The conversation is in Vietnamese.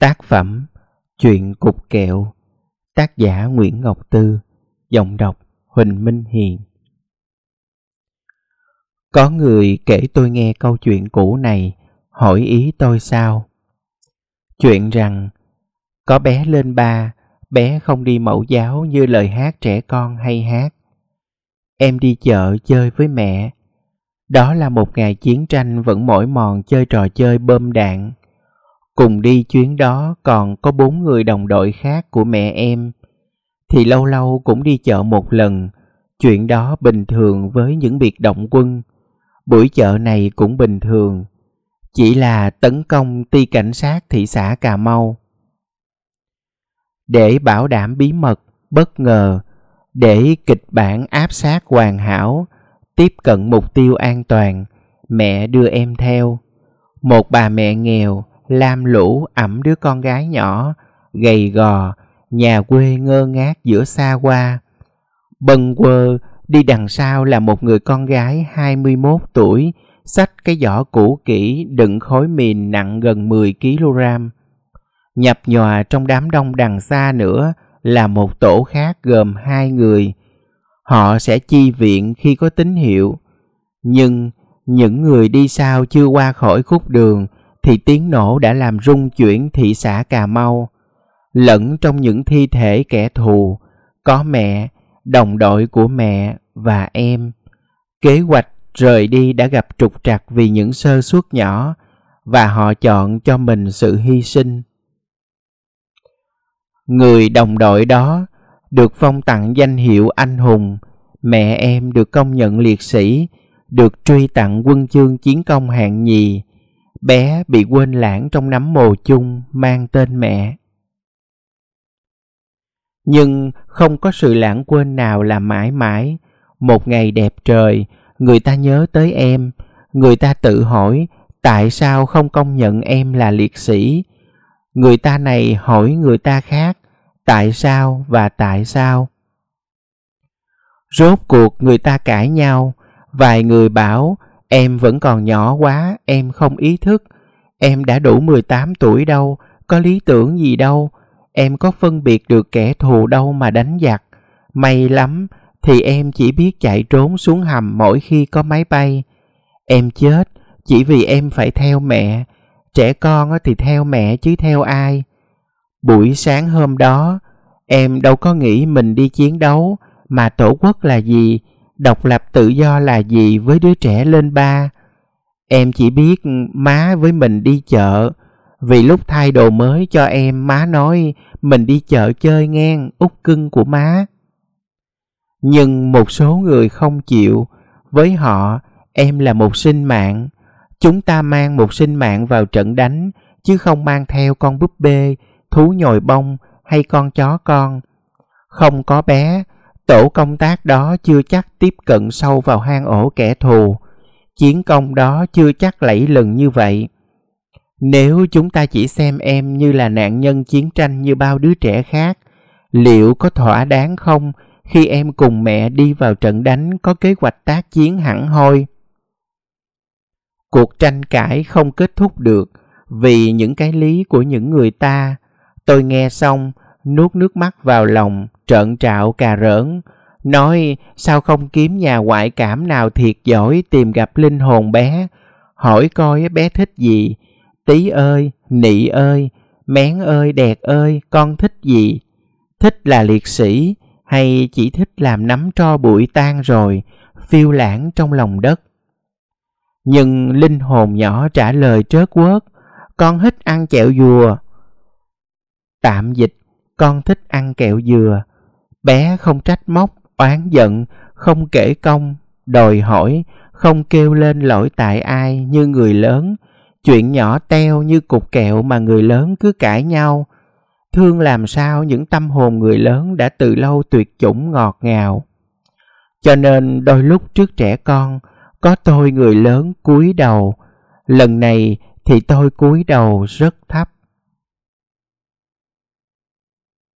Tác phẩm Chuyện Cục Kẹo, Tác giả Nguyễn Ngọc Tư, Giọng đọc Huỳnh Minh Hiền. Có người kể tôi nghe câu chuyện cũ này, Hỏi ý tôi sao? Chuyện rằng, Có bé lên ba, Bé không đi mẫu giáo như lời hát trẻ con hay hát. Em đi chợ chơi với mẹ. Đó là một ngày chiến tranh vẫn mỏi mòn chơi trò chơi bơm đạn. Cùng đi chuyến đó còn có bốn người đồng đội khác của mẹ em. Thì lâu lâu cũng đi chợ một lần. Chuyện đó bình thường với những biệt động quân. Buổi chợ này cũng bình thường. Chỉ là tấn công ty cảnh sát thị xã Cà Mau. Để bảo đảm bí mật, bất ngờ, để kịch bản áp sát hoàn hảo, tiếp cận mục tiêu an toàn, mẹ đưa em theo. Một bà mẹ nghèo lam lũ ẩm đứa con gái nhỏ, gầy gò, nhà quê ngơ ngác giữa xa qua. Bần quơ đi đằng sau là một người con gái 21 tuổi, xách cái giỏ cũ kỹ đựng khối mìn nặng gần 10 kg. Nhập nhòa trong đám đông đằng xa nữa là một tổ khác gồm hai người. Họ sẽ chi viện khi có tín hiệu. Nhưng những người đi sau chưa qua khỏi khúc đường thì tiếng nổ đã làm rung chuyển thị xã Cà Mau. Lẫn trong những thi thể kẻ thù, có mẹ, đồng đội của mẹ và em. Kế hoạch rời đi đã gặp trục trặc vì những sơ suất nhỏ và họ chọn cho mình sự hy sinh. Người đồng đội đó được phong tặng danh hiệu anh hùng, mẹ em được công nhận liệt sĩ, được truy tặng quân chương chiến công hạng nhì, bé bị quên lãng trong nắm mồ chung mang tên mẹ. Nhưng không có sự lãng quên nào là mãi mãi. Một ngày đẹp trời, người ta nhớ tới em. Người ta tự hỏi tại sao không công nhận em là liệt sĩ. Người ta này hỏi người ta khác, tại sao và tại sao. Rốt cuộc người ta cãi nhau, vài người bảo Em vẫn còn nhỏ quá, em không ý thức. Em đã đủ 18 tuổi đâu, có lý tưởng gì đâu. Em có phân biệt được kẻ thù đâu mà đánh giặc. May lắm, thì em chỉ biết chạy trốn xuống hầm mỗi khi có máy bay. Em chết, chỉ vì em phải theo mẹ. Trẻ con thì theo mẹ chứ theo ai. Buổi sáng hôm đó, em đâu có nghĩ mình đi chiến đấu, mà tổ quốc là gì, độc lập tự do là gì với đứa trẻ lên ba? Em chỉ biết má với mình đi chợ, vì lúc thay đồ mới cho em, má nói mình đi chợ chơi ngang, út cưng của má. Nhưng một số người không chịu. Với họ, em là một sinh mạng. Chúng ta mang một sinh mạng vào trận đánh, chứ không mang theo con búp bê, thú nhồi bông hay con chó con. Không có bé Tổ công tác đó chưa chắc tiếp cận sâu vào hang ổ kẻ thù. Chiến công đó chưa chắc lẫy lừng như vậy. Nếu chúng ta chỉ xem em như là nạn nhân chiến tranh như bao đứa trẻ khác, liệu có thỏa đáng không khi em cùng mẹ đi vào trận đánh có kế hoạch tác chiến hẳn hoi? Cuộc tranh cãi không kết thúc được vì những cái lý của những người ta. Tôi nghe xong, nuốt nước mắt vào lòng, trợn trạo cà rỡn, nói sao không kiếm nhà ngoại cảm nào thiệt giỏi tìm gặp linh hồn bé, hỏi coi bé thích gì, tí ơi, nị ơi, mén ơi, đẹp ơi, con thích gì? Thích là liệt sĩ hay chỉ thích làm nắm tro bụi tan rồi, phiêu lãng trong lòng đất? Nhưng linh hồn nhỏ trả lời trớt quớt, con thích ăn chẹo dùa. Tạm dịch, con thích ăn kẹo dừa. Bé không trách móc, oán giận, không kể công, đòi hỏi, không kêu lên lỗi tại ai như người lớn. Chuyện nhỏ teo như cục kẹo mà người lớn cứ cãi nhau. Thương làm sao những tâm hồn người lớn đã từ lâu tuyệt chủng ngọt ngào. Cho nên đôi lúc trước trẻ con, có tôi người lớn cúi đầu. Lần này thì tôi cúi đầu rất thấp.